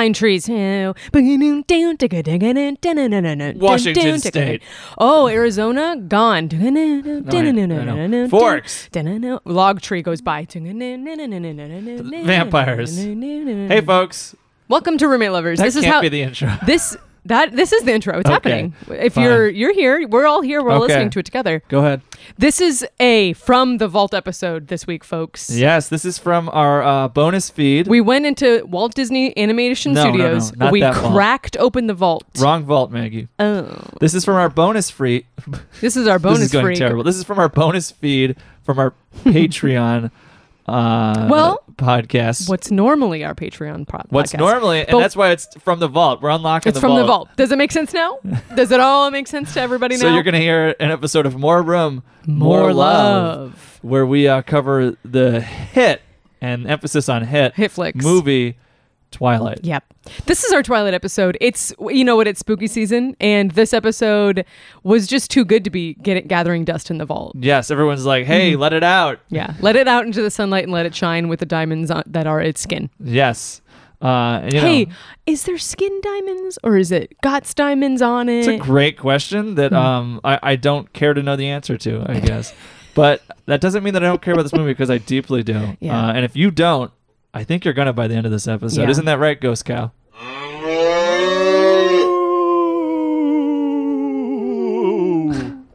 Pine trees. Washington State. Oh, Arizona gone. Forks. Log tree goes by. Vampires. Hey, folks. Welcome to Roommate Lovers. That this is can't how be the intro. this that this is the intro. It's Okay, happening. If fine. you're you're here, we're all here. We're all Okay. listening to it together. Go ahead. This is a from the vault episode this week, folks. Yes, this is from our uh, bonus feed. We went into Walt Disney Animation No, no, no, Studios. not we that vault. cracked open the vault. Wrong vault, Maggie. Oh, This is from our bonus free. this is our bonus this is going freak. terrible. This is from our bonus feed from our Patreon uh, Well, podcast. What's normally our Patreon pro- What's podcast. normally, and But that's why it's from the vault. We're unlocking It's the from vault. the vault. Does it make sense now? Does it all make sense to everybody now? So you're gonna hear an episode of More Room, More Love. where we uh, cover the hit and emphasis on hit Hit flicks. movie Twilight. Yep. This is our Twilight episode. It's you know what? It's spooky season, and this episode was just too good to be getting gathering dust in the vault. Yes, everyone's like, "Hey, Mm-hmm. let it out." Yeah, let it out into the sunlight and let it shine with the diamonds on, that are its skin. Yes. Uh, and, Hey, know, is there skin diamonds or is it Gott's diamonds on it? it's a great question that um I, I don't care to know the answer to. I guess, but that doesn't mean that I don't care about this movie because I deeply do. Yeah. Uh, and if you don't, I think you're gonna by the end of this episode. Yeah. Isn't that right, Ghost Cow?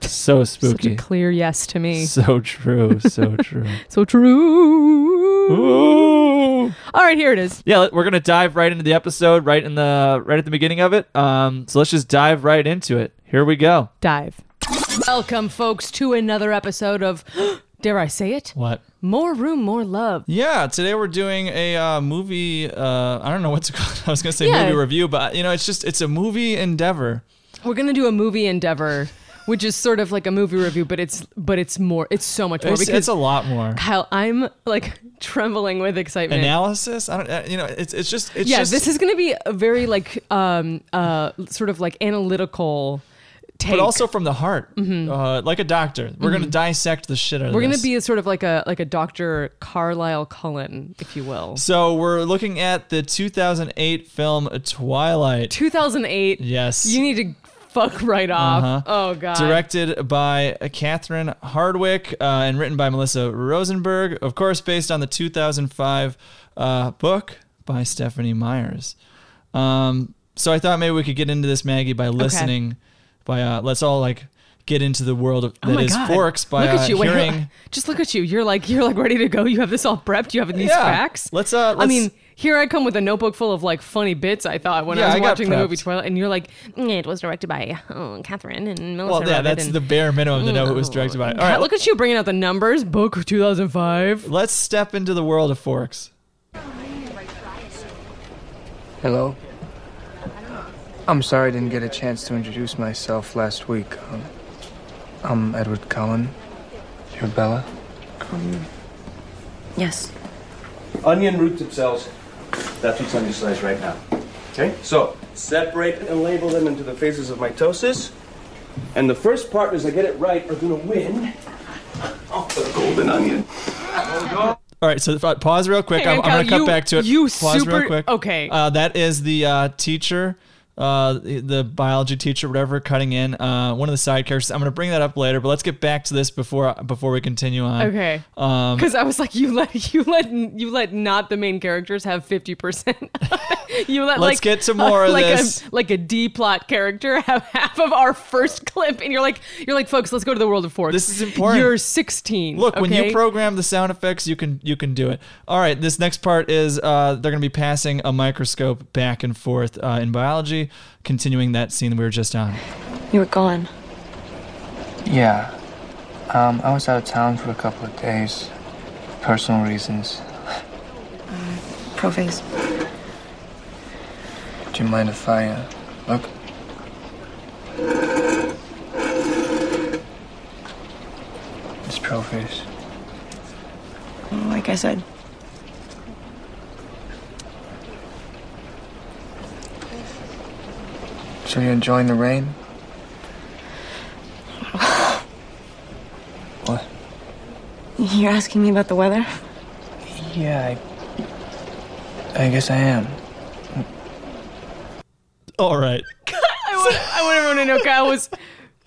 So Such a spooky. clear yes to me. So true. So true. So true. Ooh. All right, here it is. Yeah, we're gonna dive right into the episode, right in the right at the beginning of it. Um, so let's just dive right into it. Here we go. Dive. Welcome, folks, to another episode of, dare I say it? What? More room, more love. Yeah, today we're doing a uh, movie. Uh, I don't know what's called. I was gonna say Yeah. movie review, but you know, it's just it's a movie endeavor. We're gonna do a movie endeavor, which is sort of like a movie review, but it's but it's more. It's so much more It's, because it's a lot more Kyle, I'm like trembling with excitement. analysis. I don't. Uh, you know, it's it's just it's yeah, just. this is gonna be a very like um uh sort of like analytical take. but also from the heart, uh, like a doctor. We're gonna dissect the shit out of Mm-hmm. we're gonna be a sort of like a like a Dr. Carlisle Cullen, if you will. So we're looking at the 2008 film Twilight. 2008. Yes. You need to fuck right off. Uh-huh. Oh god. Directed by Catherine Hardwicke uh, and written by Melissa Rosenberg. Of course, based on the 2005 uh, book by Stephenie Myers. Um, so I thought maybe we could get into this, Maggie, by listening. By uh, let's all like get into the world of, Oh that my is god. Forks by look uh, at you. Wait, hearing. just look at you. You're like you're like ready to go. You have this all prepped. You have these Yeah. facts. Let's, uh, I let's- mean, here I come with a notebook full of like funny bits. I thought when Yeah, I was I watching the movie Twilight, and you're like, "Mm, it was directed by oh, Catherine and Melissa. Well, yeah, wrote that's and- the bare minimum to know it was directed by. All right, look at you bringing out the numbers. Book 2005. let's step into the world of Forks. Hello. I'm sorry I didn't get a chance to introduce myself last week. Um, I'm Edward Cullen. You're Bella. Yes. onion root tip cells. That's what's on your slice right now. Okay? So, separate and label them into the phases of mitosis. And the first partners that get it right are going to win. Oh, the golden onion. All right, so pause real quick. Hang I'm, I'm gonna cut back to it. you pause super- real quick. okay. Uh, that is the uh, teacher, uh, the, biology teacher, whatever, cutting in. Uh, one of the side characters. I'm gonna bring that up later, but let's get back to this before before we continue on. Okay. Um, Because I was like, you let you let you let not the main characters have fifty percent. you let Let's like get to more of like this. a like a D plot character have half of our first clip, and you're like you're like folks, let's go to the world of Forks. This is important. You're sixteen. Look, when you program the sound effects, you can you can do it. All right, this next part is uh, they're going to be passing a microscope back and forth uh, in biology, continuing that scene we were just on. You were gone. Yeah. Um, I was out of town for a couple of days. Personal reasons. Uh, Prophase. Do you mind if I, uh, look? It's Prophase. Like I said. So you're enjoying the rain? what? You're asking me about the weather? Yeah, I, I guess I am. All right. I want, I want everyone to know Kyle was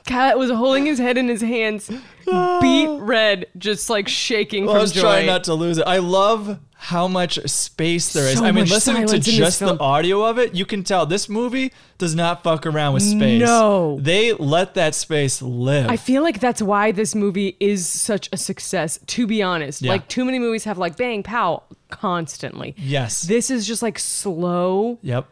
Kyle was holding his head in his hands, beat red, just like shaking Well, I was joy. trying not to lose it. I love how much space there is. So I mean, listening to silence in this just the audio of it, you can tell this movie does not fuck around with space. No. They let that space live. I feel like that's why this movie is such a success. To be honest, Yeah. like too many movies have like bang pow constantly. yes. This is just like slow. yep.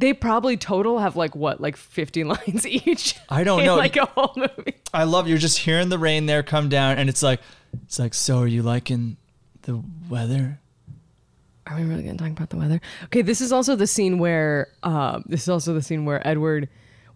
They probably total have like what, like fifty lines each. I don't in, know. Like a whole movie. I love you're just hearing the rain there come down, and it's like, it's like, so are you liking the weather? Are we really gonna talk about the weather? Okay, this is also the scene where uh, this is also the scene where Edward,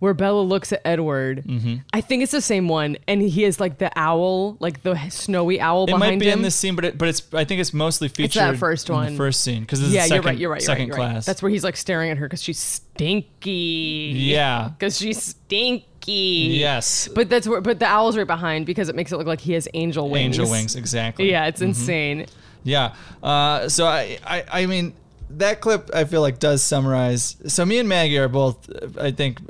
where Bella looks at Edward. Mm-hmm. I think it's the same one, and he is like the owl, like the snowy owl It might be him. in this scene, but it, but it's I think it's mostly featured. It's that first in one. the first scene, because yeah, the second, you're right. You're right. You're second right, you're right. class. That's where he's like staring at her because she's stinky. Yeah. because she's stinky. yes, But that's where. But the owl's right behind because it makes it look like he has angel wings. angel wings, exactly. Yeah, it's insane. Yeah. Uh, so I, I, I mean, that clip I feel like does summarize. So me and Maggie are both, I think,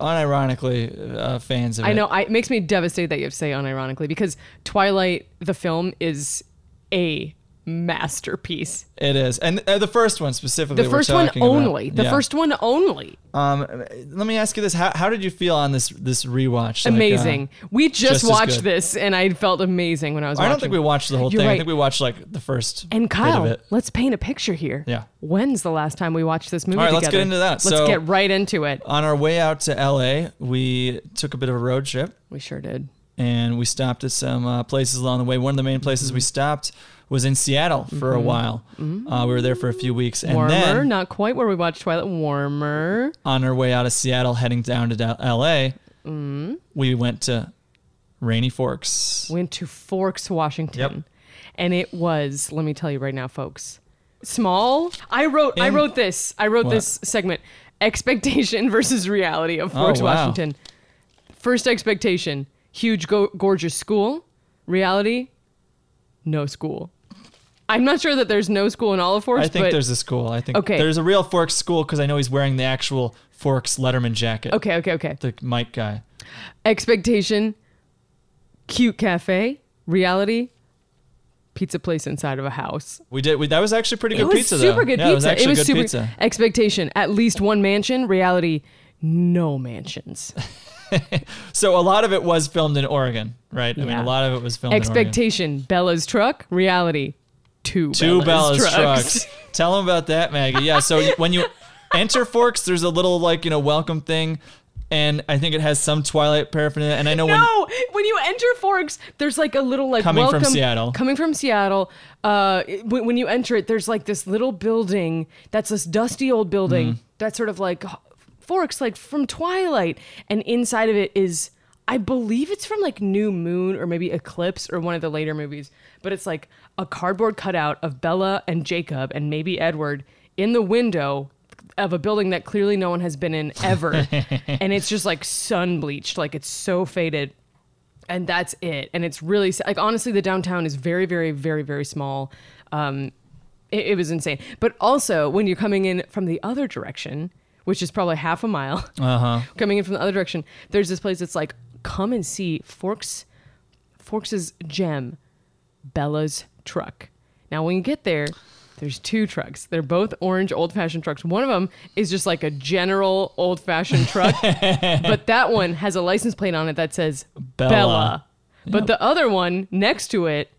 unironically uh, fans of it. I know. I, it makes me devastated that you have to say unironically because Twilight, the film, is a masterpiece. it is, and uh, the first one specifically. The first one talking about. only. The Yeah. first one only. Um, let me ask you this: How, how did you feel on this this rewatch? Like, uh, amazing. we just, just watched this, and I felt amazing when I was. Watching I don't think we watched the whole You're thing. I think we watched like the first And Kyle, of it. let's paint a picture here. Yeah. When's the last time we watched this movie All right, let's get into that. Let's So- get right into it. On our way out to LA, we took a bit of a road trip. We sure did. and we stopped at some uh, places along the way. One of the main places Mm-hmm. we stopped was in Seattle for a while. Uh, we were there for a few weeks, and Warmer, then not quite where we watched Twilight. Warmer. on our way out of Seattle, heading down to L.A., Mm-hmm. we went to Rainy Forks. Went to Forks, Washington, Yep. and it was. Let me tell you right now, folks. Small. I wrote. I wrote this. I wrote What? this segment. Expectation versus reality of Forks, Oh, wow. Washington. First expectation: huge, go- gorgeous school. Reality: no school. I'm not sure that there's no school in all of Forks, I think but there's a school. I think Okay. there's a real Forks school because I know he's wearing the actual Forks Letterman jacket. okay, okay, okay. The Mike guy. Expectation, cute cafe. Reality, pizza place inside of a house. We did. We, that was actually pretty good it was pizza. super though. good yeah, pizza. It was actually good super pizza. expectation. At least one mansion. Reality, no mansions. So a lot of it was filmed in Oregon, right? I mean, Yeah. a lot of it was filmed in Oregon. expectation. Bella's truck. Reality, two. Two Bella's, Bella's trucks. trucks. Tell them about that, Maggie. Yeah. So when you enter Forks, there's a little like you know welcome thing, and I think it has some Twilight paraphernalia. And I know when No, when you enter Forks, there's like a little like Coming from welcome Seattle. Coming from Seattle, uh, when, when you enter it, there's like this little building that's this dusty old building Mm-hmm. that's sort of like Forks, like from Twilight, and inside of it is. I believe it's from like New Moon or maybe Eclipse or one of the later movies, but it's like a cardboard cutout of Bella and Jacob and maybe Edward in the window of a building that clearly no one has been in ever. and it's just like sun bleached, like it's so faded and that's it and it's really like honestly the downtown is very very very very small um it, it was insane but also when you're coming in from the other direction which is probably half a mile uh-huh. coming in from the other direction there's this place that's like come and see forks forks's gem bella's truck now when you get there there's two trucks they're both orange old-fashioned trucks one of them is just like a general old-fashioned truck but that one has a license plate on it that says Bella. Bella. But the other one next to it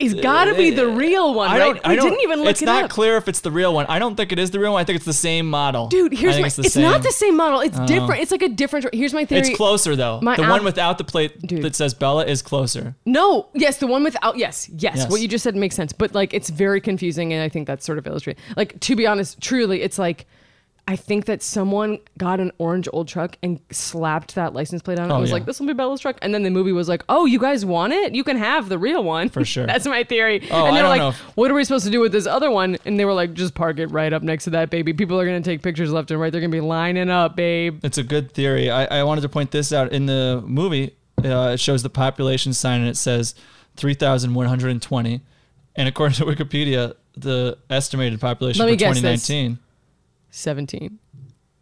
It's got to be the real one, I right? don't. I we didn't even look It's it not up. clear if it's the real one. I don't think it is the real one. I think it's the same model. Dude, here's my. It's, It's, not the same model. It's Oh. different. It's like a different. Here's my theory. It's closer though. My the al- one without the plate Dude. that says Bella is closer. No, yes, the one without. Yes, yes, Yes. What you just said makes sense, but like it's very confusing, and I think that's sort of illustrated. Like to be honest, truly, it's like I think that someone got an orange old truck and slapped that license plate on it. Oh, and was yeah. like, "This will be Bella's truck," and then the movie was like, "Oh, you guys want it? You can have the real one For sure. that's my theory. Oh, and I they were don't like, know "What are we supposed to do with this other one?" And they were like, "Just park it right up next to that baby. People are gonna take pictures left and right. They're gonna be lining up, babe." It's a good theory. I, I wanted to point this out in the movie. Uh, it shows the population sign and it says 3,120. And according to Wikipedia, the estimated population Let for me guess this. 2019. Seventeen,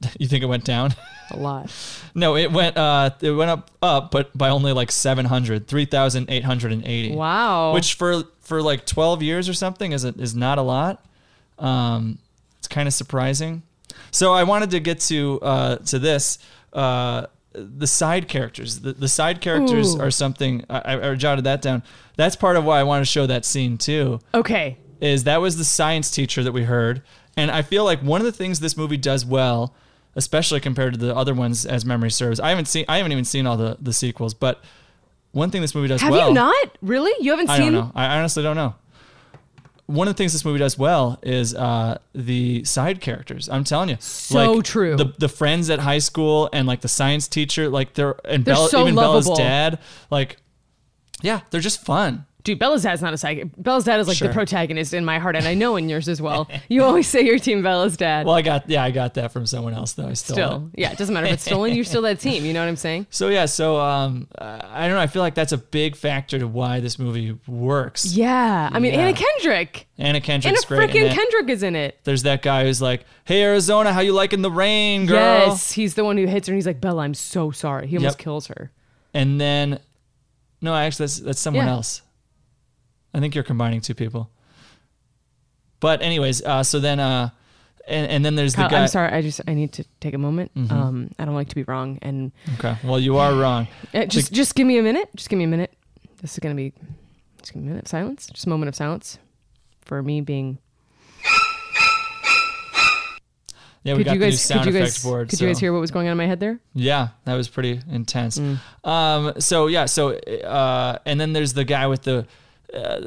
You think it went down? a lot. no, it went uh it went up up, but by only like 700, 3,880. Wow. Which for for like 12 years or something is a, is not a lot. Um, it's kind of surprising. So I wanted to get to uh, to this uh, the side characters. The, the side characters Ooh. are something I, I jotted that down. That's part of why I want to show that scene too. Okay. Is that was the science teacher that we heard, and I feel like one of the things this movie does well, especially compared to the other ones, as memory serves. I haven't seen I haven't even seen all the the sequels, but one thing this movie does Have well. you not really? You haven't I seen? don't know. I honestly don't know. One of the things this movie does well is uh, the side characters. I'm telling you, So like, true. The the friends at high school and like the science teacher, like they're and They're Bella, so even Bella's dad, like yeah, they're just fun. Dude, Bella's dad's not a psychic. Bella's dad is like Sure. the protagonist in my heart, and I know in yours as well. You always say you're team Bella's dad. Well, I got yeah, I got that from someone else though. I. Still, yeah, it doesn't matter if it's stolen. You're still that team. You know what I'm saying? So yeah, so um, uh, I don't know. I feel like that's a big factor to why this movie works. Yeah. I mean, Yeah. Anna Kendrick. Anna Anna Kendrick's great. in freaking it. Kendrick is in it. There's that guy who's like, "Hey Arizona, how you liking the rain, girl?" Yes, he's the one who hits her, and he's like, Bella, I'm so sorry. He almost Yep. kills her. And then, no, actually, that's that's someone Yeah. else. I think you're combining two people. But anyways, uh, so then, uh, and, and then there's Kyle, the guy. Mm-hmm. I'm sorry. I just I need to take a moment. Um, I don't like to be wrong, and Okay, well, you are wrong. uh, just just give me a minute. Just give me a minute. This is gonna be just give me a minute of silence. Just a moment of silence for me being. Yeah, we Could got you the new guys sound could you effect guys board. could you guys hear what was going on in my head there? Yeah, that was pretty intense. Mm. Um, so yeah, so uh, and then there's the guy with the. Uh,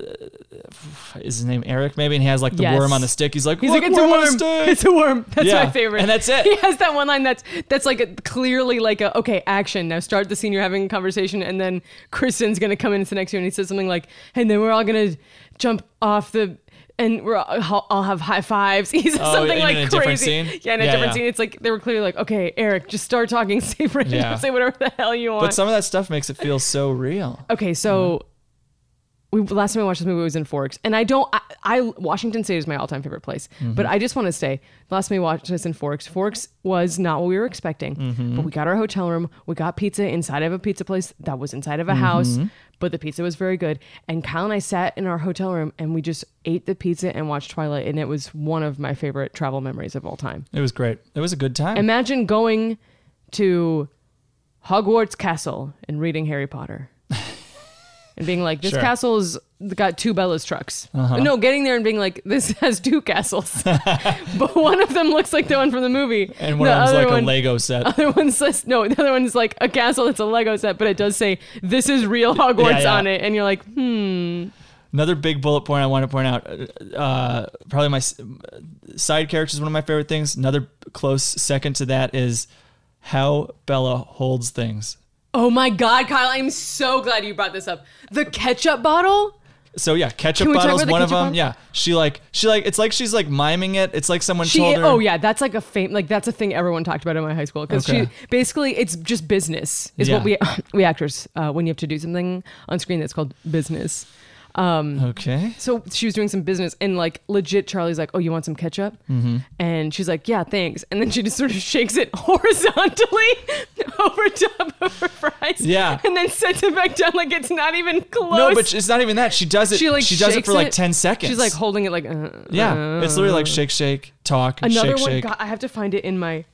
is his name Eric? Maybe, and he has like the Yes. worm on the stick. He's like, He's "Look, like, it's a on worm. stick." It's a worm. That's Yeah, my favorite. and that's it. He has that one line that's that's like a, clearly like a okay action. Now start the scene. You're having a conversation, and then Kristen's gonna come in and sit next to you, and he says something like, "And then we're all gonna jump off the." And we're all, I'll have high fives. He says Oh, something in like a crazy. different scene? Yeah, in a Yeah, different yeah. scene. It's like they were clearly like, okay, Eric, just start talking, say Yeah. say whatever the hell you want. But some of that stuff makes it feel so real. Okay, so we last time I watched this movie was in Forks, and I don't. I, I Washington State is my all-time favorite place, mm-hmm. but I just want to say, last time we watched this in Forks, Forks was not what we were expecting. Mm-hmm. But we got our hotel room, we got pizza inside of a pizza place that was inside of a mm-hmm. house, but the pizza was very good. And Kyle and I sat in our hotel room and we just ate the pizza and watched Twilight, and it was one of my favorite travel memories of all time. It was great. It was a good time. Imagine going to Hogwarts Castle and reading Harry Potter. And being like, this Sure. Uh-huh. castle's got two Bella's trucks. No, getting there and being like, this has two castles. but one of them looks like the one from the movie. and one the of them's like a Lego set. other one says, no, the other one's like a castle that's a Lego set, but it does say, this is real Hogwarts yeah. on it. And you're like, hmm. Another big bullet point I want to point out. Uh, probably my s- side character is one of my favorite things. Another close second to that is how Bella holds things. Oh my God, Kyle, I'm so glad you brought this up. The ketchup bottle? So yeah, ketchup Can we talk bottles. about the One of ketchup them. bottle? Yeah, she like she like it's like she's like miming it. It's like someone She, told her. oh yeah, that's like a fame, like that's a thing everyone talked about in my high school because Okay. she basically it's just business is Yeah. what we we actors uh, when you have to do something on screen that's called business. Um, Okay. so she was doing some business and like legit Charlie's like, oh, you want some ketchup? Mm-hmm. And she's like, yeah, thanks. And then she just sort of shakes it horizontally over top of her fries. Yeah. and then sets it back down like it's not even close. No, but it's not even that. She does it. she like she does it for like ten seconds. She's like holding it like uh, yeah, it's literally like shake, shake, talk, Another shake, one. shake. God, I have to find it in my.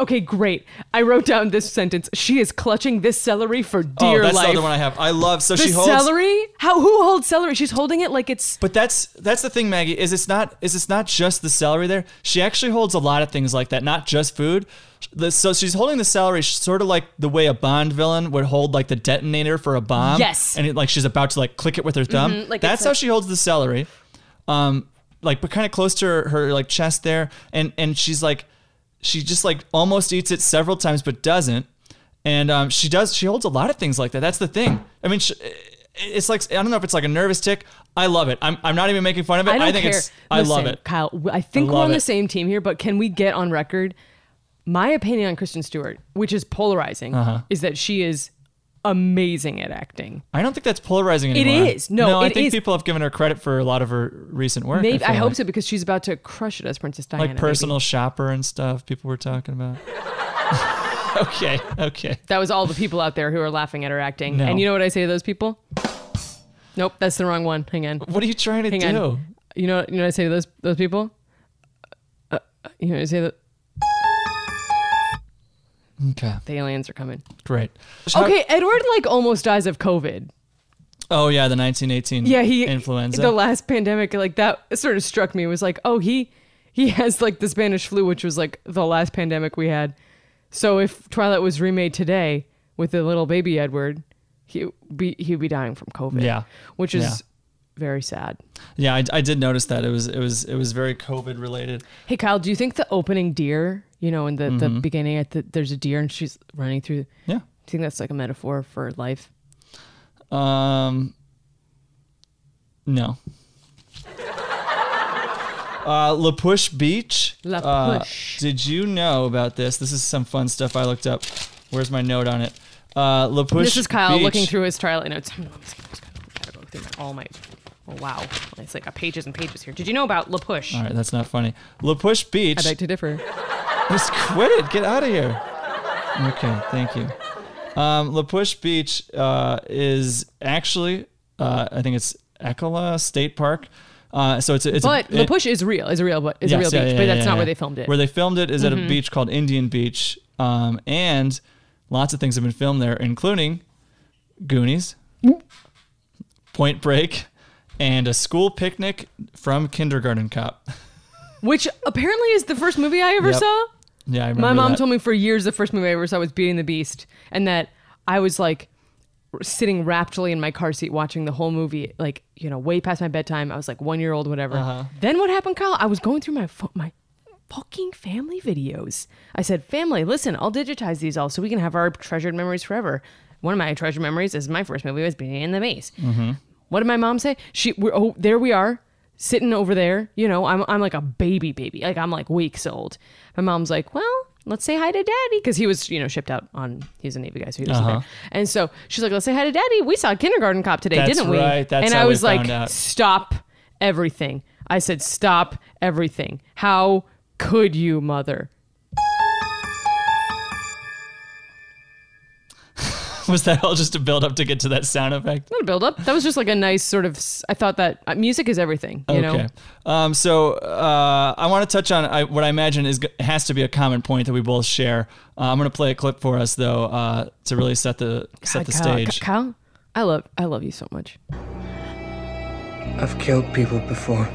Okay, great. I wrote down this sentence. She is clutching this celery for dear oh, that's life. the other one I have. I love. So she holds. celery? How? Who holds celery? She's holding it like it's. But that's that's the thing, Maggie. Is it's not is it's not just the celery there. She actually holds a lot of things like that, not just food. The- So she's holding the celery sort of like the way a Bond villain would hold like the detonator for a bomb. Yes. And it, like she's about to like click it with her thumb. like that's it's how like- she holds the celery. Um, like but kind of close to her, her like chest there, and and she's like, she just like almost eats it several times but doesn't. And um, she does. She holds a lot of things like that. That's the thing. I mean, sh it's like I don't know if it's like a nervous tick. I love it. I'm, I'm not even making fun of it. I don't think care. it's. I love it. Kyle. i think I we're on the same team here, but can we get on record? My opinion on Kristen Stewart, which is polarizing, Uh-huh. is that she is amazing at acting. I don't think that's polarizing It anymore. is. No, I it think is. people have given her credit for a lot of her recent work. Maybe I, feel hope like. so because she's about to crush it as Princess Diana. Like maybe. personal shopper and stuff. People were talking about. okay. Okay. That was all the people out there who are laughing at her acting. No. And you know what I say to those people? Nope, that's the wrong one. Hang on. What are you trying to Hang do? on. You know, you know what I say to those those people? Uh, uh, you know what I say that Okay. the aliens are coming. Great. Okay, Edward like almost dies of COVID. Oh yeah, the 1918. Yeah, he influenza. The last pandemic, like that, sort of struck me. It was like, oh, he he has like the Spanish flu, which was like the last pandemic we had. So if Twilight was remade today with the little baby Edward, he be he'd be dying from COVID. Yeah. which is Yeah. very sad. yeah, I, I did notice that it was it was it was very COVID related. Hey Kyle, do you think the opening deer, you know, in the the Mm-hmm. beginning, at the, there's a deer and she's running through? Do Yeah. you think that's like a metaphor for life? Um. No. Uh, La Push Beach. La Uh, Push. did you know about this? This is some fun stuff I looked up. Where's my note on it? Uh, La Push. this is Kyle Beach. looking through his Twilight notes. I gotta go through all my. Oh wow, it's like a pages and pages here. Did you know about La Push? All right, that's not funny. La Push Beach. I beg to differ. Just quit it. Get out of here. Okay, thank you. Um, La Push Beach uh, is actually, uh, I think it's Ecola State Park. Uh, so it's a, it's But a, La Push is real. Is a real, but is a real yeah, beach. yeah, but yeah, that's not yeah. where they filmed it. Mm-hmm. Where they filmed it is at a beach called Indian Beach, um, and lots of things have been filmed there, including Goonies, Point Break, and a school picnic from Kindergarten Cop. Which apparently is the first movie I ever Yep. saw. Yeah, I remember My mom that. told me for years the first movie I ever saw was Beauty and the Beast, and that I was like sitting raptly in my car seat watching the whole movie, like you know, way past my bedtime. I was like one year old, whatever. Uh-huh. Then what happened, Kyle? I was going through my pho- my fucking family videos. I said, "Family, listen, I'll digitize these all so we can have our treasured memories forever." One of my treasured memories is my first movie was Beauty and the Beast. What did my mom say? She, we're, oh, there we are, sitting over there. You know, I'm, I'm like a baby, baby. Like I'm like weeks old. My mom's like, well, let's say hi to daddy. Cause he was, you know, shipped out on, he's a Navy guy. So he was Uh-huh. there. And so she's like, let's say hi to daddy. We saw Kindergarten Cop today, That's didn't we? right. That's and I was like, out. stop everything. I said, stop everything. How could you, mother? Was that all just a build up to get to that sound effect? Not a build up. That was just like a nice sort of, I thought that uh, music is everything, you know? okay. Um, so uh, I want to touch on I, what I imagine is has to be a common point that we both share. Uh, I'm going to play a clip for us though uh, to really set the set the Kyle, stage. Kyle, I love, I love you so much. I've killed people before.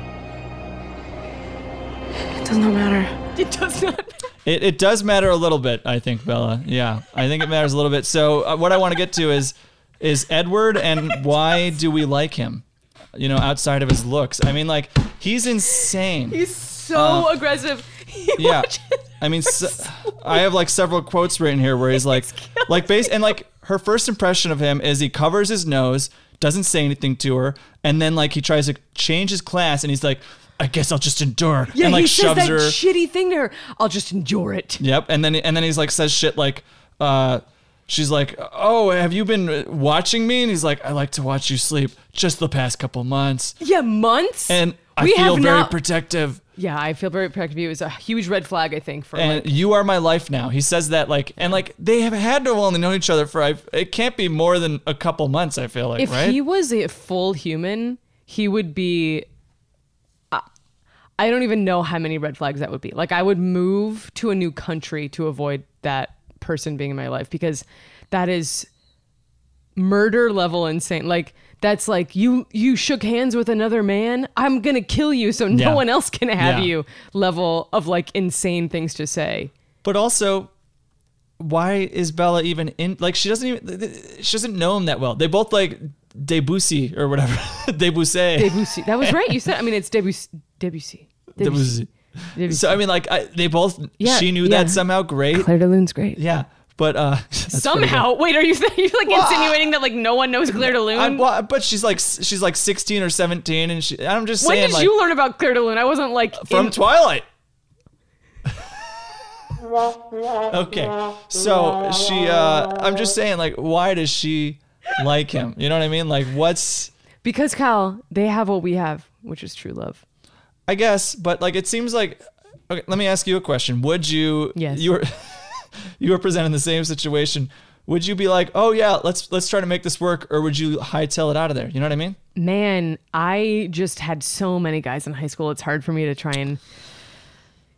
It does not matter. It does not. It, it does matter a little bit, I think, Bella. Yeah, I think it matters a little bit. So uh, what I want to get to is is Edward and why do we like him? You know, outside of his looks. I mean, like he's insane. He's so aggressive. He Uh, yeah i mean se- i have like several quotes written here where he's like like base and like her first impression of him is he covers his nose doesn't say anything to her and then like he tries to change his class and he's like i guess i'll just endure Yeah, and like he says shoves that her shitty thing to her. I'll just endure it. yep and then and then he's like says shit like uh she's like oh have you been watching me and he's like i like to watch you sleep just the past couple months Yeah, months. and i we feel have very not- protective Yeah, I feel very protective you. It's a huge red flag, I think, for and like. you are my life now. He says that like, and like they have had to have only known each other for I, it can't be more than a couple months. I feel like, If right? he was a full human, he would be. I, don't even know how many red flags that would be. Like I would move to a new country to avoid that person being in my life because that is murder level insane. Like that's like you you shook hands with another man. I'm gonna kill you so no Yeah. one else can have Yeah. you. Level of like insane things to say. But also, why is Bella even in? Like, she doesn't even. She doesn't know him that well. They both like Debussy or whatever. Debussy. Debussy. That was right. You said. I mean, it's Debussy. Debussy. Debussy. Debussy. So I mean, like, I, they both. Yeah, she knew yeah. that somehow. Great. Clair de Lune's great. Yeah. But uh, Somehow, wait, are you you like Well, insinuating that like no one knows Clair de Lune? I, well, but she's like she's like 16 or 17, and she, I'm just when saying, did like, you learn about Clair de Lune? I wasn't like from in- Twilight. okay, so she. uh I'm just saying, like, why does she like him? You know what I mean? Like, what's because Cal, they have what we have, which is true love. I guess, but like it seems like. Okay, let me ask you a question. Would you? Yes. You were, you were presented in the same situation. Would you be like, oh yeah, let's let's try to make this work, or would you hightail it out of there? You know what I mean? Man, I just had so many guys in high school. It's hard for me to try and,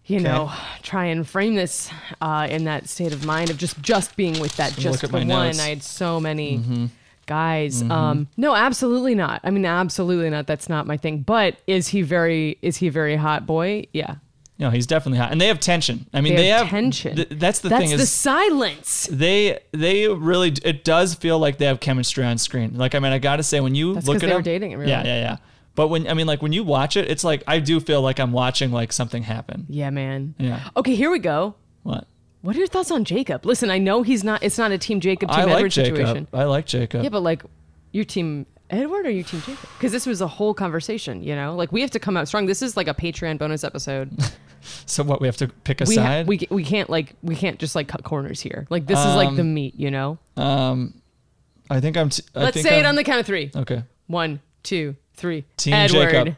you know, try and frame this uh, in that state of mind of just just being with that just the one. notes. Mm-hmm. I had so many guys. Um, no, absolutely not. I mean, absolutely not. That's not my thing. But is he very? Is he a very hot boy? Yeah. No, he's definitely hot, and they have tension. I mean, They they, have have tension. th- that's the That's thing the is silence. they they really it does feel like they have chemistry on screen. Like I mean, I gotta say when you That's look at they were dating in real yeah, yeah, yeah. But when I mean, like when you watch it, it's like I do feel like I'm watching like something happen. Yeah, man. Yeah. Okay, here we go. What? What are your thoughts on Jacob? Listen, I know he's not. It's not a team Jacob, team I like Edward Jacob. situation. I like Jacob. Yeah, but like, your team Edward or your team Jacob? Because this was a whole conversation. You know, like we have to come out strong. This is like a Patreon bonus episode. so what? We have to pick a we ha- side. we we can't like we can't just like cut corners here. Like this is like the meat. You know. um, I think I'm. T- I Let's think say it I'm- on the count of three. Okay. One, two, three. Team Edward. Jacob.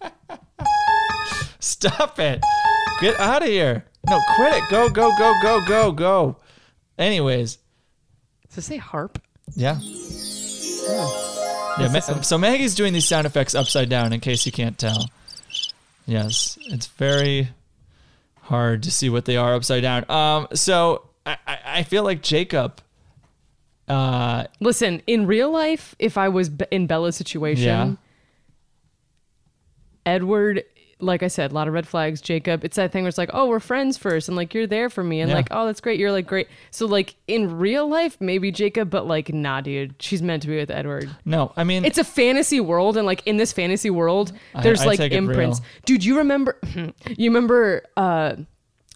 Stop it. Get out of here. No, quit it. Go, go, go, go, go, go. Anyways, Does it say harp? yeah. Yeah, Ma- so Maggie's doing these sound effects upside down in case you can't tell. Yes, it's very hard to see what they are upside down. Um, so I, I I feel like Jacob, uh, Listen, in real life, if I was in Bella's situation, Yeah. Edward, like I said, a lot of red flags. Jacob, it's that thing where it's like, oh, we're friends first, and like you're there for me, and Yeah. like, oh, that's great. You're like great. So like in real life, maybe Jacob, but like, nah, dude, she's meant to be with Edward. no, I mean, It's a fantasy world, and like in this fantasy world, there's I like imprints. Dude, you remember? you remember? uh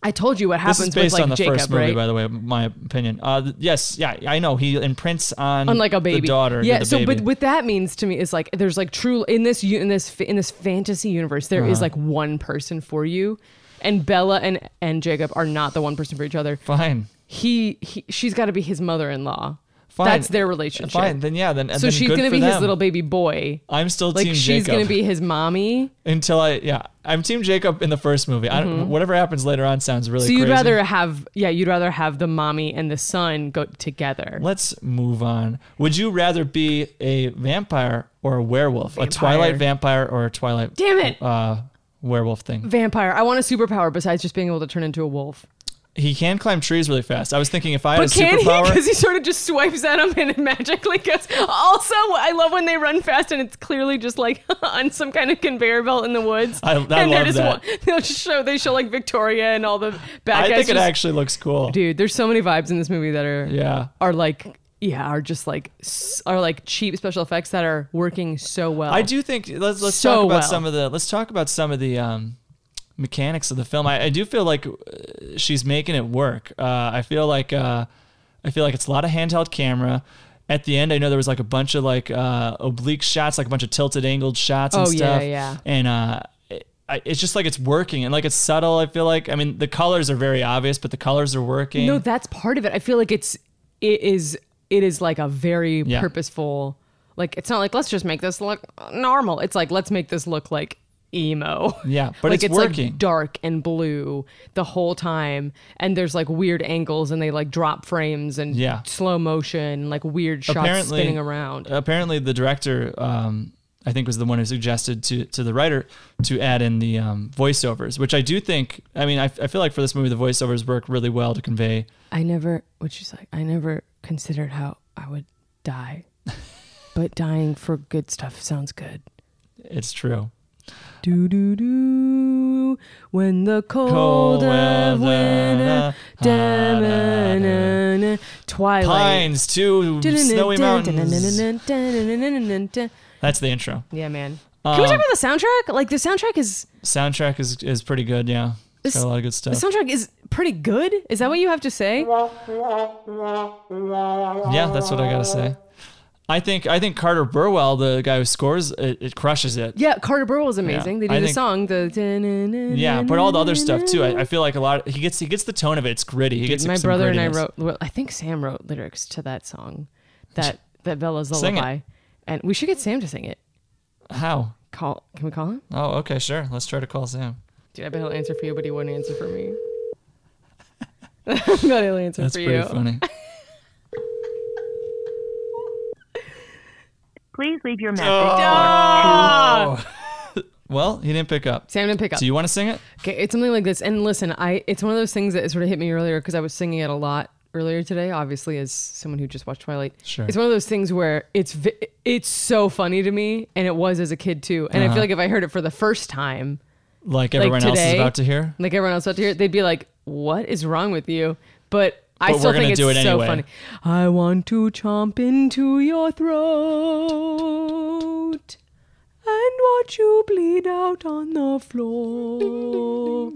I told you what This happens is based with like on the Jacob, first movie, right? by the way. My opinion. Uh, th- yes, yeah, I know. He imprints on, on like a baby the daughter. Yeah. the so, baby. but what that means to me is like there's like true in this u- in this fa- in this fantasy universe there Uh-huh. is like one person for you, and Bella and and Jacob are not the one person for each other. fine, He, he she's got to be his mother-in-law. Fine. That's their relationship. Fine, then yeah, then so then she's good gonna for be his them. little baby boy. I'm still Like team she's Jacob gonna be his mommy. until I yeah. I'm team Jacob in the first movie. I don't, whatever happens later on sounds really. Mm-hmm. So you'd crazy. rather have yeah you'd rather have the mommy and the son go together. Let's move on. Would you rather be a vampire or a werewolf? A Twilight vampire or a Twilight Damn it. uh, werewolf thing? Vampire. I want a superpower besides just being able to turn into a wolf. He can climb trees really fast. I was thinking if I had But a can he? superpower, Because he sort of just swipes at him and it magically goes. Also, I love when they run fast and it's clearly just like on some kind of conveyor belt in the woods. I- I and love just that. They'll just show they show like Victoria and all the bad I guys. think it just- actually looks cool. dude. There's so many vibes in this movie that are Yeah. are like yeah are just like are like cheap special effects that are working so well. I do think let's let's So talk about well. some of the let's talk about some of the um, mechanics of the film. I, I do feel like uh, she's making it work. Uh, I feel like uh, I feel like it's a lot of handheld camera. At the end, I know there was like a bunch of like uh, oblique shots, like a bunch of tilted angled shots and Oh, yeah, stuff. yeah. And uh, it, I, it's just like it's working and like it's subtle. I feel like I mean the colors are very obvious, but the colors are working. No, that's part of it. I feel like it's it is it is like a very Yeah. purposeful. Like it's not like let's just make this look normal. It's like let's make this look like emo. Yeah, but like it's working. like dark and blue the whole time, and there's like weird angles, and they like drop frames and Yeah. slow motion, like weird shots apparently spinning around. Apparently, the director um, I think was the one who suggested to to the writer to add in the um, voiceovers, which I do think. I mean, I, I feel like for this movie, the voiceovers work really well to convey. I never, which is like, I never considered how I would die, but dying for good stuff sounds good. It's true. Do do do. When the cold, cold of winter, da, twilight pines to snowy mountains. That's the intro. Yeah, man. Can we talk um, about the soundtrack? Like the soundtrack is soundtrack is is pretty good. Yeah, it's got a lot of good stuff. The soundtrack is pretty good. Is that what you have to say? Yeah, that's what I gotta say. I think I think Carter Burwell, the guy who scores, it, it crushes it. Yeah, Carter Burwell is amazing. They do I the think- song, the Yeah, but all the other stuff too. I, I feel like a lot. he gets he gets the tone of it. It's gritty. He gets my brother and I wrote. Well, I think Sam wrote lyrics to that song, that that Bella's lullaby, and we should get Sam to sing it. How? Call? Can we call him? Oh, okay, sure. Let's try to call Sam. Dude, I bet he'll answer for you, but he wouldn't answer for me. I bet he'll answer That's for pretty funny. Please leave your message. Ah! Well, he didn't pick up. Sam didn't pick up. Do you want to sing it? Okay, it's something like this. And listen, I it's one of those things that sort of hit me earlier because I was singing it a lot earlier today. Obviously, as someone who just watched Twilight, Sure. it's one of those things where it's it's so funny to me, and it was as a kid too. And I Uh-huh. feel like if I heard it for the first time, Like everyone else is today, about to hear. like everyone else about to hear, they'd be like, "What is wrong with you?" But I But still think it's it so anyway. funny. I want to chomp into your throat and watch you bleed out on the floor.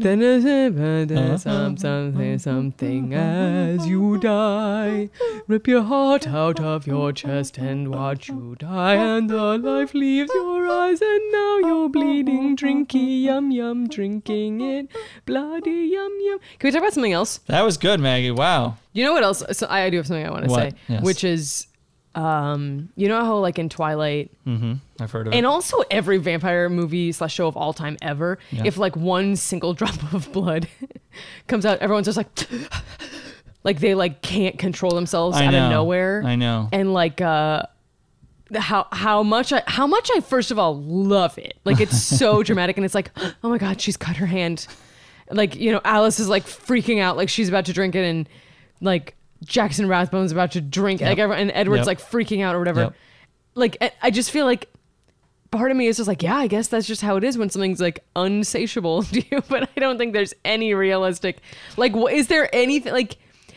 Then there's uh-huh. some, something, something something as you die. Rip your heart out of your chest and watch you die. And the life leaves your eyes, and now you're bleeding. Drinky, yum, yum, drinking it. Bloody, yum, yum. Can we talk about something else? That was good, Maggie. Wow. You know what else? So I do have something I want to What? say, Yes. which is, um, you know how like in Twilight, Mm-hmm. I've heard of it. and also every vampire movie slash show of all time ever, Yeah. if like one single drop of blood comes out, everyone's just like, like they like can't control themselves I out know. of nowhere. I know. And like, uh, how how much I how much I first of all love it. Like it's so dramatic, and it's like, oh my god, she's cut her hand. Like you know, Alice is like freaking out, like she's about to drink it, and like Jackson Rathbone's about to drink, like everyone, and Edward's Yep. like freaking out or whatever. Yep. Like I- I just feel like part of me is just like, yeah, I guess that's just how it is when something's like unsatiable to you. But I don't think there's any realistic. Like, is there anything like?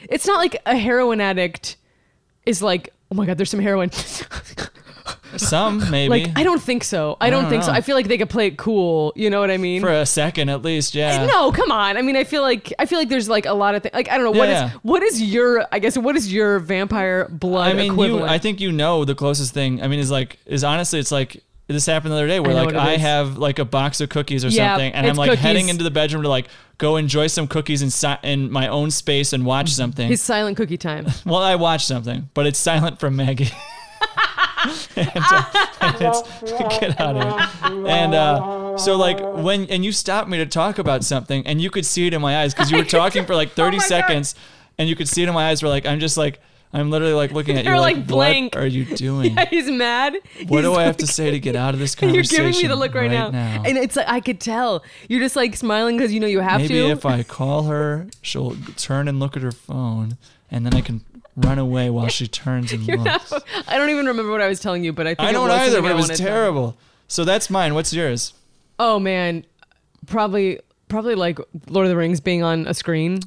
It's not like a heroin addict is like, oh my god, there's some heroin. Some maybe like, I don't think so. I, don't, don't think so. I feel like they could play it cool. You know what I mean? for a second at least. Yeah. no, come on. I mean, I feel like I feel like there's like a lot of things. Like I don't know what is Yeah, yeah. what is your I guess what is your vampire blood I mean, you. I think you know the closest thing. I mean, is like is honestly, it's like this happened the other day where know like I is. have like a box of cookies or Yeah, something, and I'm like heading into the bedroom to like go enjoy some cookies in si- in my own space and watch mm-hmm. something. It's silent cookie time. well, I watch something, but it's silent from Maggie. and, uh, and it's get out of here. And uh, so like when and you stopped me to talk about something, and you could see it in my eyes because you were talking for like 30 Oh my God. seconds, and you could see it in my eyes. Where like I'm just like I'm literally like looking at you You're, like, like, blank. what are you doing? He's mad. What He's do I have to say to get out of this You're conversation? giving me the look right, now. and it's like I could tell you're just like smiling because you know you have Maybe to. if I call her, she'll turn and look at her phone, and then I can run away while she turns and looks. not- I don't even remember what I was telling you, but I think I don't either, but it was terrible. So that's mine. What's yours? Oh man, probably probably like Lord of the Rings being on a screen.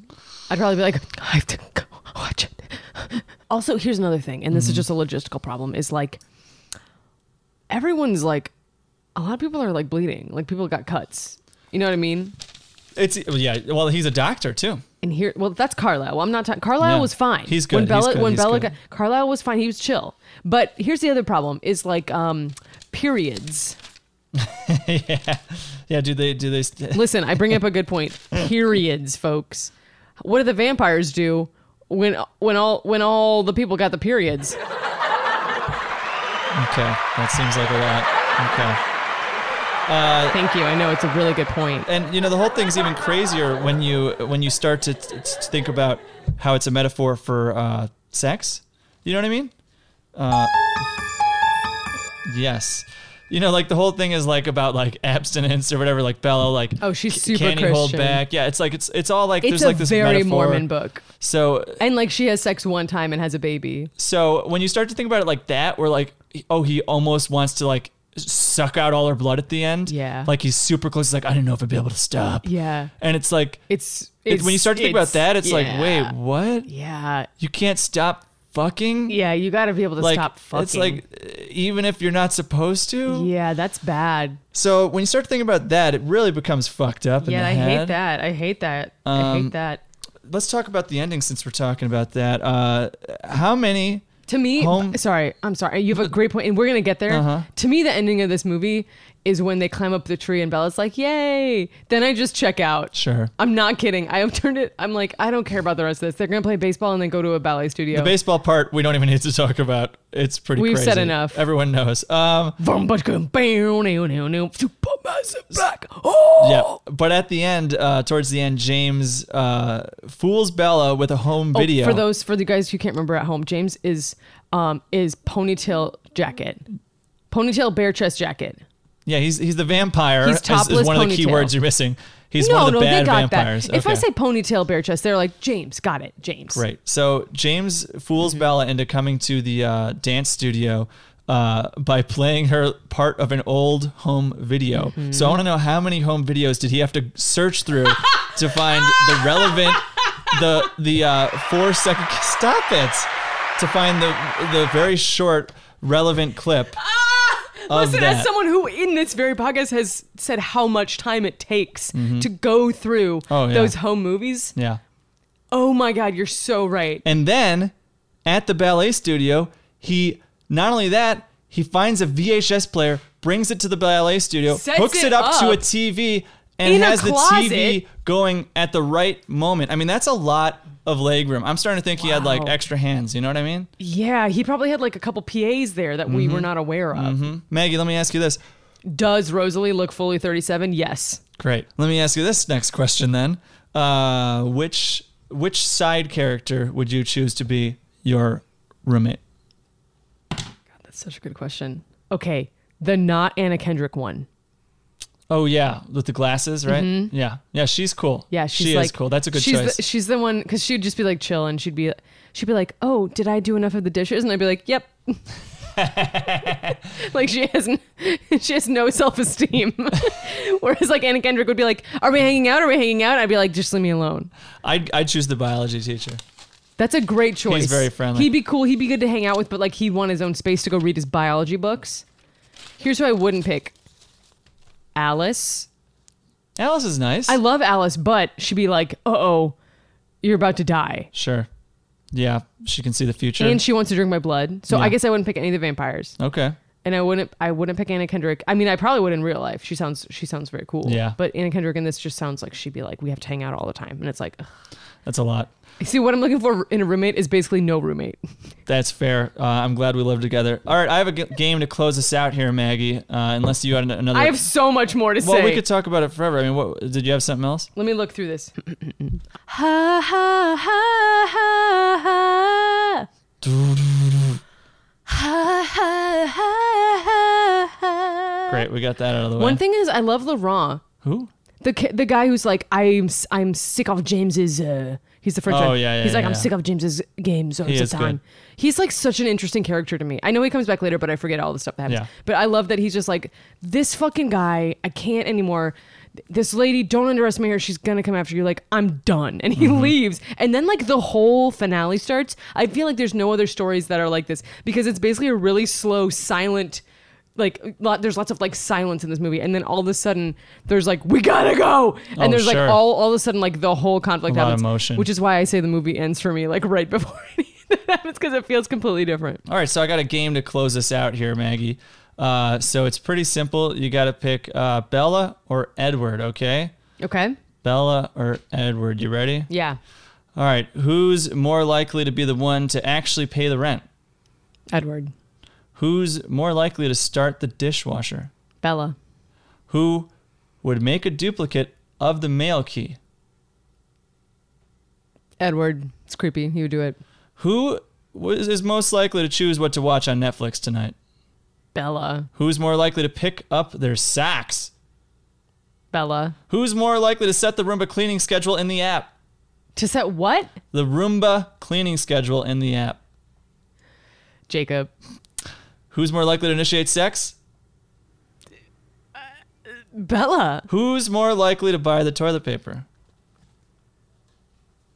I'd probably be like, I have to go watch it. Also, here's another thing, and this Mm-hmm. is just a logistical problem. Is like everyone's like, a lot of people are like bleeding. Like people got cuts. You know what I mean? It's yeah. Well, he's a doctor too. And here, well, that's Carlisle. Well, I'm not talking. Carlisle Yeah. was fine. He's good. When He's Bella, good. when He's Bella, good. got, Carlisle was fine. He was chill. But here's the other problem: is like um, periods. yeah, yeah. Do they? Do they? St- Listen, I bring up a good point. Periods, folks. What do the vampires do when when all when all the people got the periods? okay, that seems like a lot. Okay. Thank you. I know it's a really good point. and you know the whole thing's even crazier when you when you start to, t- to think about how it's a metaphor for uh, sex. You know what I mean? Uh, Yes. You know, like the whole thing is like about like abstinence or whatever. Like Bella, like Oh, she's c- super Can you hold Christian. back? Yeah, it's like it's it's all like It's there's a like this very metaphor. Mormon book. So And like she has sex one time and has a baby. so when you start to think about it like that, we're like oh he almost wants to like suck out all her blood at the end. Yeah. Like he's super close. He's like I don't know if I'd be able to stop. Yeah. And it's like It's, it's, when you start to think about that, it's like wait what? Yeah. You can't stop fucking. Yeah, you got to be able to Like stop fucking. it's like uh, even if you're not supposed to. yeah, that's bad. So when you start thinking about that, it really becomes fucked up. in Yeah, I hate that. I hate that. I Um, hate that. Let's talk about the ending since we're talking about that. Uh, how many? To me, home- sorry, I'm sorry. You have a great point, and we're gonna get there. Uh-huh. To me, the ending of this movie is when they climb up the tree and Bella's like, "Yay!" Then I just check out. Sure. I'm not kidding. I have turned it. I'm like, I don't care about the rest of this. They're gonna play baseball and then go to a ballet studio. The baseball part we don't even need to talk about. It's pretty. We've said enough. Everyone knows. Um, black. Oh. yeah, but at the end, uh, towards the end, James uh, fools Bella with a home Oh, video. for those for the guys who can't remember at home, James is um is ponytail jacket, ponytail bare chest jacket. Yeah, he's he's the vampire. He's is- is, topless one of the ponytail. keywords you're missing. He's no, one of the no, bad they got vampires. that. If I say ponytail bare chest, they're like James. Got it, James. Right. So James fools Mm-hmm. Bella into coming to the uh, dance studio uh, by playing her part of an old home video. Mm-hmm. So I want to know how many home videos did he have to search through to find the relevant, the the uh, four second. Stop it. To find the the very short relevant clip. Listen, that. as someone who in this very podcast has said how much time it takes to go through Mm-hmm. Oh, yeah. those home movies. yeah. Oh my God, you're so right. And then at the ballet studio, he not only that, he finds a VHS player, brings it to the ballet studio, Sets hooks it it up, to a TV, and in has the. TV going at the right moment. I mean, that's a lot of leg room. I'm starting to think he had like extra hands. You know what I mean? Yeah, he probably had like a couple PAs there that Mm-hmm. we were not aware of. Maggie, let me ask you this. Does Rosalie look fully 37? Yes. Great. Let me ask you this next question then. Uh, which which side character would you choose to be your roommate? God, That's such a good question. Okay, the not Anna Kendrick one. Oh yeah, with the glasses, right? Yeah, yeah, she's cool. Mm-hmm. Yeah, she's she like is cool. That's a good she's choice. The, she's the one because she'd just be like chill and she'd be she'd be like, "Oh, did I do enough of the dishes?" And I'd be like, "Yep." like she has n- she has no self esteem. Whereas like Anna Kendrick would be like, "Are we hanging out? Are we hanging out?" I'd be like, "Just leave me alone." I'd, I'd choose the biology teacher. That's a great choice. He's very friendly. He'd be cool. He'd be good to hang out with, but like he'd want his own space to go read his biology books. Here's who I wouldn't pick. Alice. Alice is nice. I love Alice, but she'd be like, "Uh oh, you're about to die." sure. Yeah, she can see the future. and she wants to drink my blood. So I Yeah. guess I wouldn't pick any of the vampires, okay. and I wouldn't. I wouldn't pick Anna Kendrick. I mean, I probably would in real life. She sounds. She sounds very cool. Yeah. But Anna Kendrick in this just sounds like she'd be like, we have to hang out all the time, and it's like, ugh. That's a lot. See, what I'm looking for in a roommate is basically no roommate. That's fair. Uh, I'm glad we live together. All right, I have a g- game to close us out here, Maggie. Uh, unless you had an- another. I have so much more to say. well, say. we could talk about it forever. I mean, what did you have something else? Let me look through this. ha ha ha ha ha. Ha ha ha ha ha. Great, we got that out of the way. One thing is, I love Laurent. Who? The ki- the guy who's like, I'm s- I'm sick of James's. Uh, he's the French Oh, one. yeah, yeah, He's like, I'm yeah. sick of James's games all He the is time. good. He's like such an interesting character to me. I know he comes back later, but I forget all the stuff that happens. Yeah. But I love that he's just like this fucking guy. I can't anymore. This lady, don't underestimate her. She's gonna come after you. Like I'm done, and he Mm-hmm. leaves. And then like the whole finale starts. I feel like there's no other stories that are like this because it's basically a really slow, silent like lot, there's lots of like silence in this movie and then all of a sudden there's like we gotta go and Oh, there's sure. like all all of a sudden like the whole conflict A lot of happens emotion. which is why i say the movie ends for me like right before any of that happens because it feels completely different All right, so I got a game to close us out here, Maggie. Uh, so it's pretty simple. You got to pick uh, Bella or Edward, okay? okay Bella or Edward. You ready? yeah All right. Who's more likely to be the one to actually pay the rent? edward Who's more likely to start the dishwasher? bella Who would make a duplicate of the mail key? edward it's creepy he would do it Who was, is most likely to choose what to watch on Netflix tonight? Bella. Who's more likely to pick up their sacks? Bella. Who's more likely to set the Roomba cleaning schedule in the app? To set what? The Roomba cleaning schedule in the app. Jacob. Who's more likely to initiate sex? Bella. Who's more likely to buy the toilet paper?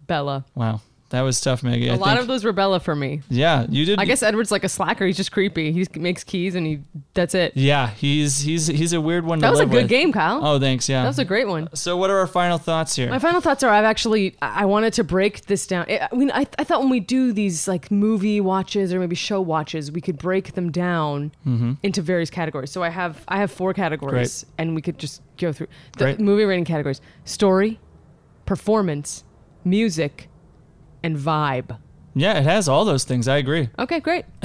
Bella. Wow, that was tough, Maggie. A I lot think, of those were Bella for me. Yeah, you did. I guess Edward's like a slacker. He's just creepy. He makes keys and he that's it. Yeah, he's he's he's a weird one to That was a live good with. game, Kyle. Oh, thanks. Yeah. That was a great one. so, what are our final thoughts here? My final thoughts are I've actually I I wanted to break this down. I I mean I, I thought when we do these like movie watches or maybe show watches, we could break them down mm-hmm. into various categories. So I have I have four categories and we could just go through the Great. movie rating categories: story, performance, music, and vibe. yeah, it has all those things. I agree. Okay, great.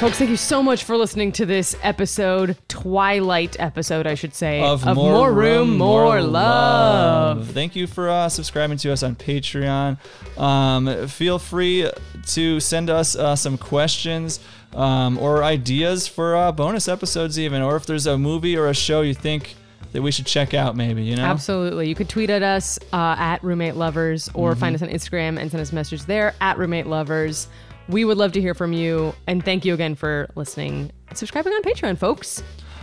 Folks, thank you so much for listening to this episode, Twilight episode, I should say, Of, More, Room, More, love. Thank you for uh, subscribing to us on Patreon. Um, feel free to send us uh, some questions um, or ideas for uh, bonus episodes, even, or if there's a movie or a show you think that we should check out, maybe. You know. Absolutely. You could tweet at us uh, at Roommate Lovers or Mm-hmm. find us on Instagram and send us a message there at Roommate Lovers. We would love to hear from you. And thank you again for listening and subscribing on Patreon, folks.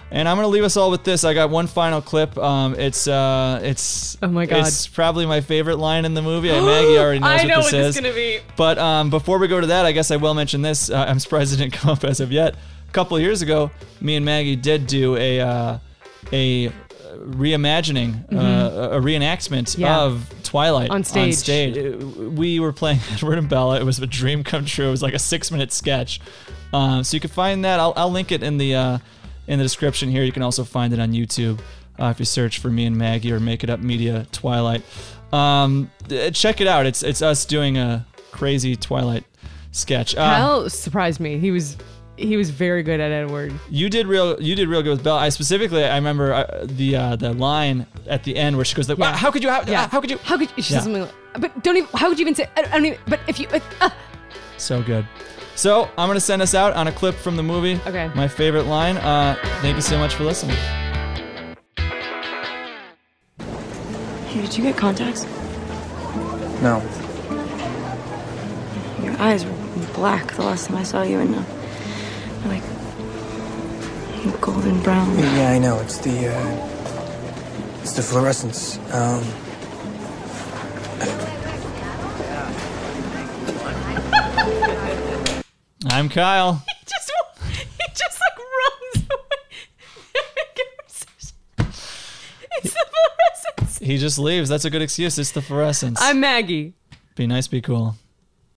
And I'm gonna leave us all with this. I got one final clip. Um, it's uh, it's Oh my God. it's probably my favorite line in the movie. Maggie already knows I know what what this this is. to be. But um, before we go to that, I guess I will mention this. Uh, I'm surprised it didn't come up as of yet. A couple of years ago, me and Maggie did do a uh, a reimagining, uh, a reenactment Mm-hmm. Yeah. of Twilight On stage. stage. Uh, We were playing Edward and Bella. It was a dream come true. It was like a six minute sketch. Um, so you can find that. I'll, I'll link it in the uh, in the description here. You can also find it on YouTube uh, if you search for me and Maggie or Make It Up Media Twilight. Um, uh, check it out. It's it's us doing a crazy Twilight sketch. Uh, Kyle surprised me. He was he was very good at Edward. you did real you did real good with Bella. I specifically I remember uh, the uh, the line at the end where she goes like, Yeah. "Wow, "How could you? How, Yeah. how could you?" How could you? She Yeah. said something like, but don't even. How would you even say? I don't even. But if you. Uh, So good. So I'm gonna send us out on a clip from the movie. Okay. My favorite line. Uh, thank you so much for listening. Hey, did you get contacts? No. Your eyes were black the last time I saw you, and uh, they're like golden brown. Yeah, I know. It's the, uh, it's the fluorescence. Um, I'm Kyle. just he just like runs away. it's the fluorescence. He just leaves. That's a good excuse. It's the fluorescence. I'm Maggie. be nice, be cool.